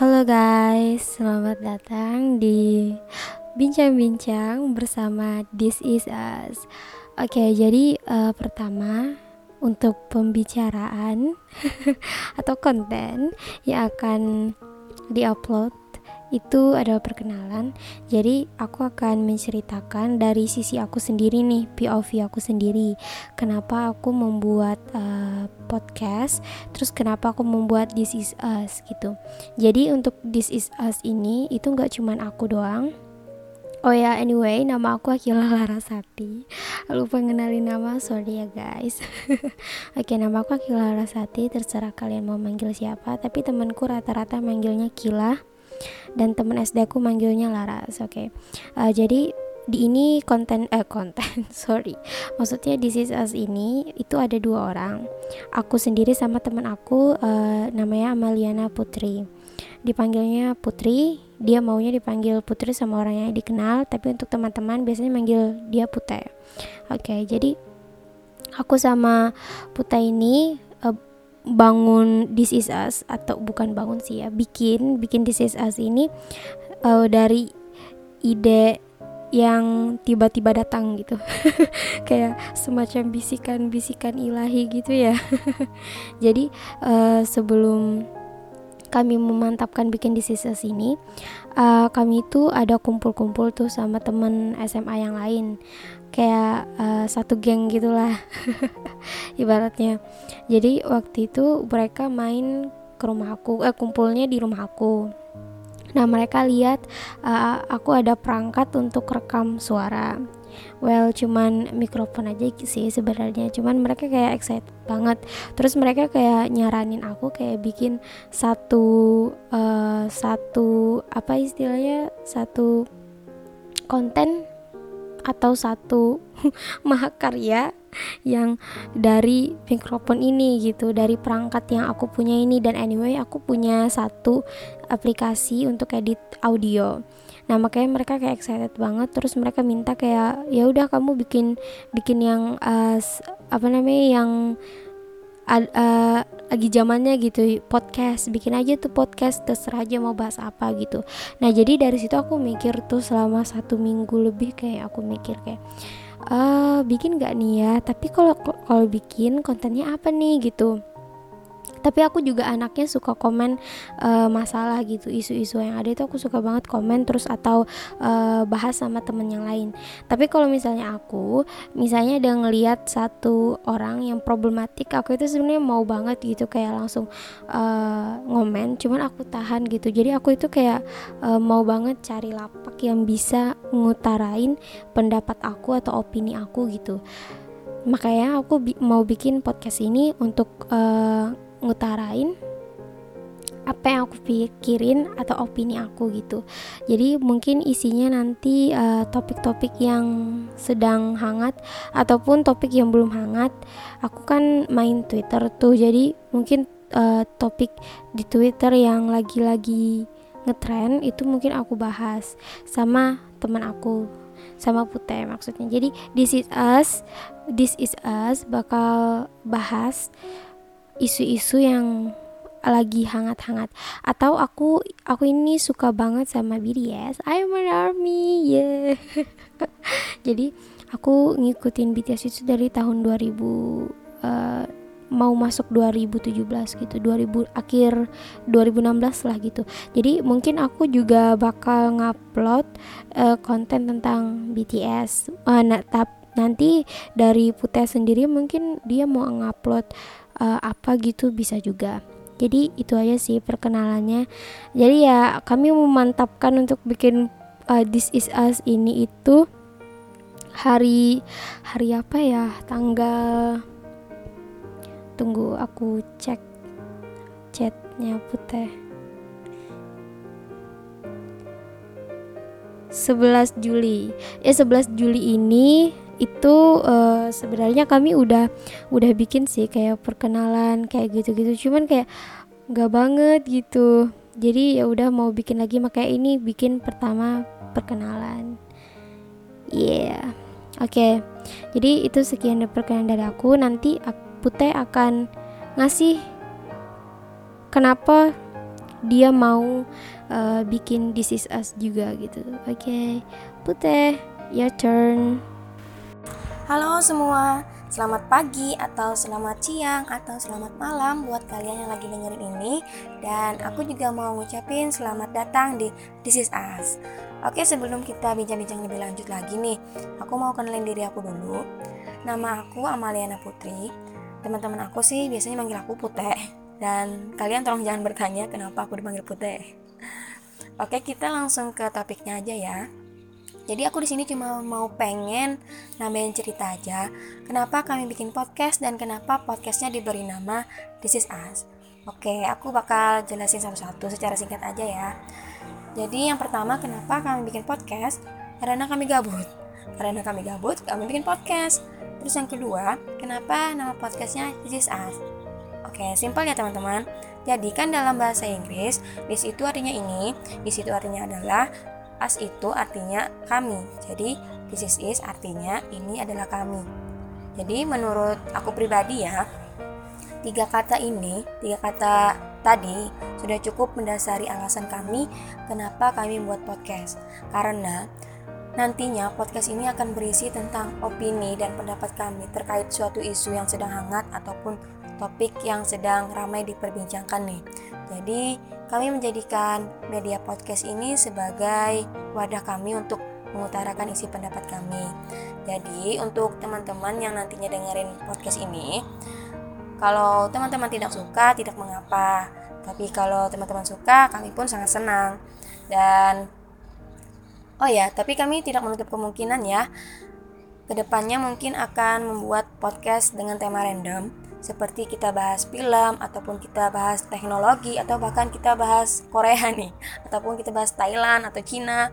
Halo guys, selamat datang di bincang-bincang bersama This Is Us. Oke, jadi uh, pertama untuk pembicaraan atau konten yang akan diupload itu adalah perkenalan. Jadi aku akan menceritakan dari sisi aku sendiri nih, POV aku sendiri. Kenapa aku membuat uh, podcast, terus kenapa aku membuat This Is Us gitu. Jadi untuk This Is Us ini itu nggak cuman aku doang. Oh ya, anyway, nama aku Akila Larasati. Lupa ngenalin nama, sorry ya guys. Oke, nama aku Akila Larasati. Terserah kalian mau manggil siapa, tapi temanku rata-rata manggilnya Kila dan temen SD aku manggilnya Laras oke okay. uh, jadi di ini konten eh konten sorry. Maksudnya di us ini itu ada dua orang. Aku sendiri sama teman aku uh, namanya Amaliana Putri. Dipanggilnya Putri dia maunya dipanggil Putri sama orang yang dikenal tapi untuk teman-teman biasanya manggil dia Putih oke okay, jadi aku sama Puta ini bangun This Is Us atau bukan bangun sih ya bikin bikin This Is Us ini uh, dari ide yang tiba-tiba datang gitu. Kayak semacam bisikan-bisikan ilahi gitu ya. Jadi uh, sebelum kami memantapkan bikin di sisa sini uh, kami itu ada kumpul-kumpul tuh sama temen SMA yang lain. Kayak uh, satu geng gitulah ibaratnya. Jadi waktu itu mereka main ke rumah aku eh kumpulnya di rumah aku. Nah mereka lihat uh, aku ada perangkat untuk rekam suara well cuman mikrofon aja sih sebenarnya. Cuman mereka kayak excited banget. Terus mereka kayak nyaranin aku kayak bikin satu uh, satu apa istilahnya? Satu konten atau satu mahakarya yang dari mikrofon ini gitu dari perangkat yang aku punya ini. Dan anyway aku punya satu aplikasi untuk edit audio. Nah makanya mereka kayak excited banget. Terus mereka minta kayak ya udah kamu bikin bikin yang uh, apa namanya yang uh, lagi zamannya gitu podcast bikin aja tuh podcast terserah aja mau bahas apa gitu. Nah jadi dari situ aku mikir tuh selama satu minggu lebih kayak aku mikir kayak uh, bikin gak nih ya? Tapi kalau kalau bikin kontennya apa nih? gitu tapi aku juga anaknya suka komen uh, masalah gitu isu-isu yang ada itu aku suka banget komen terus atau uh, bahas sama temen yang lain. Tapi kalau misalnya aku misalnya ada ngelihat satu orang yang problematik aku itu sebenarnya mau banget gitu kayak langsung uh, ngomen cuman aku tahan gitu. Jadi aku itu kayak uh, mau banget cari lapak yang bisa ngutarain pendapat aku atau opini aku gitu. Makanya aku bi mau bikin podcast ini untuk uh, ngutarain apa yang aku pikirin atau opini aku gitu. Jadi mungkin isinya nanti eh, topik-topik uh, yang sedang hangat ataupun topik yang belum hangat. Aku kan main Twitter tuh, jadi mungkin uh, topik di Twitter yang lagi-lagi ngetrend itu mungkin aku bahas sama teman aku sama Putih maksudnya. Jadi this is us, this is us bakal bahas isu-isu yang lagi hangat-hangat. Atau aku aku ini suka banget sama BTS I'm an army yeah. Jadi aku ngikutin BTS itu dari tahun 2000 uh, eh, mau masuk 2017 gitu. 2000 akhir 2016 lah gitu. Jadi mungkin aku juga bakal ngupload uh, konten tentang BTS uh, nah, tap, nanti dari Putih sendiri mungkin dia mau ngupload uh, apa gitu bisa juga. Jadi itu aja sih perkenalannya. Jadi ya kami memantapkan untuk bikin uh, this is us ini itu hari hari apa ya? Tanggal tunggu aku cek chatnya putih. 11 Juli. Ya 11 Juli ini itu uh, sebenarnya kami udah udah bikin sih kayak perkenalan kayak gitu-gitu cuman kayak nggak banget gitu jadi ya udah mau bikin lagi makanya ini bikin pertama perkenalan yeah oke okay. jadi itu sekian dari perkenalan dari aku nanti Putih akan ngasih kenapa dia mau uh, bikin This Is Us juga gitu. Oke, okay. Putih, your turn. Halo semua, selamat pagi atau selamat siang atau selamat malam buat kalian yang lagi dengerin ini. Dan aku juga mau ngucapin selamat datang di This Is Us. Oke sebelum kita bincang-bincang lebih lanjut lagi nih Aku mau kenalin diri aku dulu. Nama aku Amaliana Putri. Teman-teman aku sih biasanya manggil aku Putih Dan kalian tolong jangan bertanya kenapa aku dipanggil Putih Oke kita langsung ke topiknya aja ya jadi aku di sini cuma mau pengen nambahin cerita aja kenapa kami bikin podcast dan kenapa podcastnya diberi nama This Is Us. Oke, aku bakal jelasin satu-satu secara singkat aja ya. Jadi yang pertama kenapa kami bikin podcast? Karena kami gabut. Karena kami gabut, kami bikin podcast. Terus yang kedua, kenapa nama podcastnya This Is Us? Oke, simpel ya teman-teman. Jadi kan dalam bahasa Inggris, this itu artinya ini, this itu artinya adalah As itu artinya kami. Jadi this is is artinya ini adalah kami. Jadi menurut aku pribadi ya, tiga kata ini, tiga kata tadi sudah cukup mendasari alasan kami kenapa kami membuat podcast. Karena nantinya podcast ini akan berisi tentang opini dan pendapat kami terkait suatu isu yang sedang hangat ataupun topik yang sedang ramai diperbincangkan nih. Jadi kami menjadikan media podcast ini sebagai wadah kami untuk mengutarakan isi pendapat kami. Jadi, untuk teman-teman yang nantinya dengerin podcast ini, kalau teman-teman tidak suka, tidak mengapa. Tapi kalau teman-teman suka, kami pun sangat senang. Dan oh ya, tapi kami tidak menutup kemungkinan ya, ke depannya mungkin akan membuat podcast dengan tema random seperti kita bahas film ataupun kita bahas teknologi atau bahkan kita bahas Korea nih ataupun kita bahas Thailand atau Cina.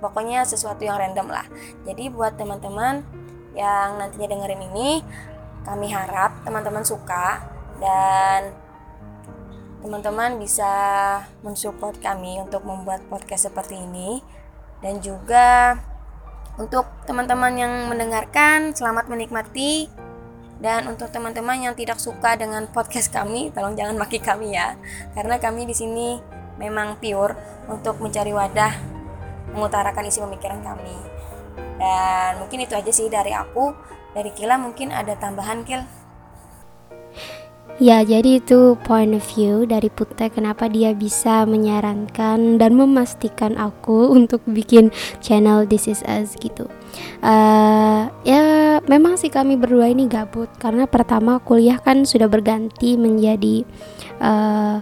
Pokoknya sesuatu yang random lah. Jadi buat teman-teman yang nantinya dengerin ini kami harap teman-teman suka dan teman-teman bisa mensupport kami untuk membuat podcast seperti ini. Dan juga untuk teman-teman yang mendengarkan selamat menikmati dan untuk teman-teman yang tidak suka dengan podcast kami, tolong jangan maki kami ya. Karena kami di sini memang pure untuk mencari wadah mengutarakan isi pemikiran kami. Dan mungkin itu aja sih dari aku. Dari Kila mungkin ada tambahan Kil. Ya, jadi itu point of view dari Putih kenapa dia bisa menyarankan dan memastikan aku untuk bikin channel This Is Us gitu. Uh, ya, memang sih kami berdua ini gabut. Karena pertama kuliah kan sudah berganti menjadi uh,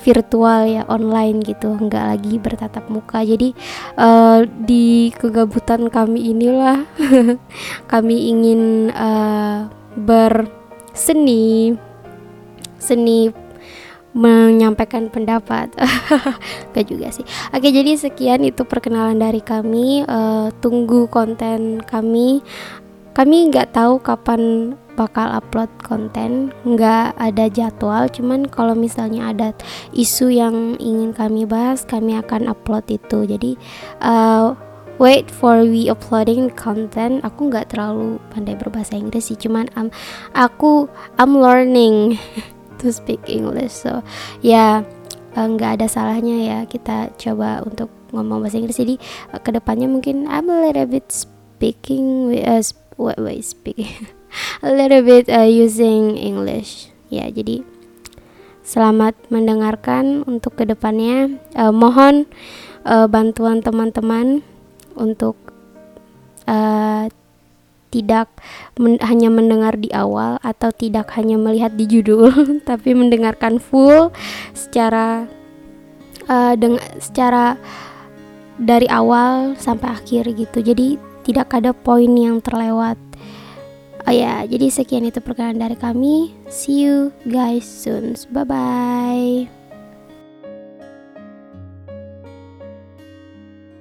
virtual ya online gitu. Nggak lagi bertatap muka. Jadi uh, di kegabutan kami inilah kami ingin uh, berseni seni menyampaikan pendapat. Gak juga sih. Oke jadi sekian itu perkenalan dari kami. Uh, tunggu konten kami kami nggak tahu kapan bakal upload konten nggak ada jadwal. Cuman kalau misalnya ada isu yang ingin kami bahas kami akan upload itu. Jadi uh, wait for we uploading content. Aku nggak terlalu pandai berbahasa Inggris sih cuman um, aku I'm learning to speak English. So ya yeah, nggak ada salahnya ya kita coba untuk ngomong bahasa Inggris. Jadi uh, ke depannya mungkin I'm a little bit speaking uh, what way speaking a little bit uh, using English. Ya jadi selamat mendengarkan untuk ke depannya. Uh, mohon uh, bantuan teman-teman untuk uh, tidak men hanya mendengar di awal atau tidak hanya melihat di judul tapi mendengarkan full secara uh, dengan secara dari awal sampai akhir gitu. Jadi tidak ada poin yang terlewat. Oh ya jadi sekian itu perkenalan dari kami. See you guys soon. Bye bye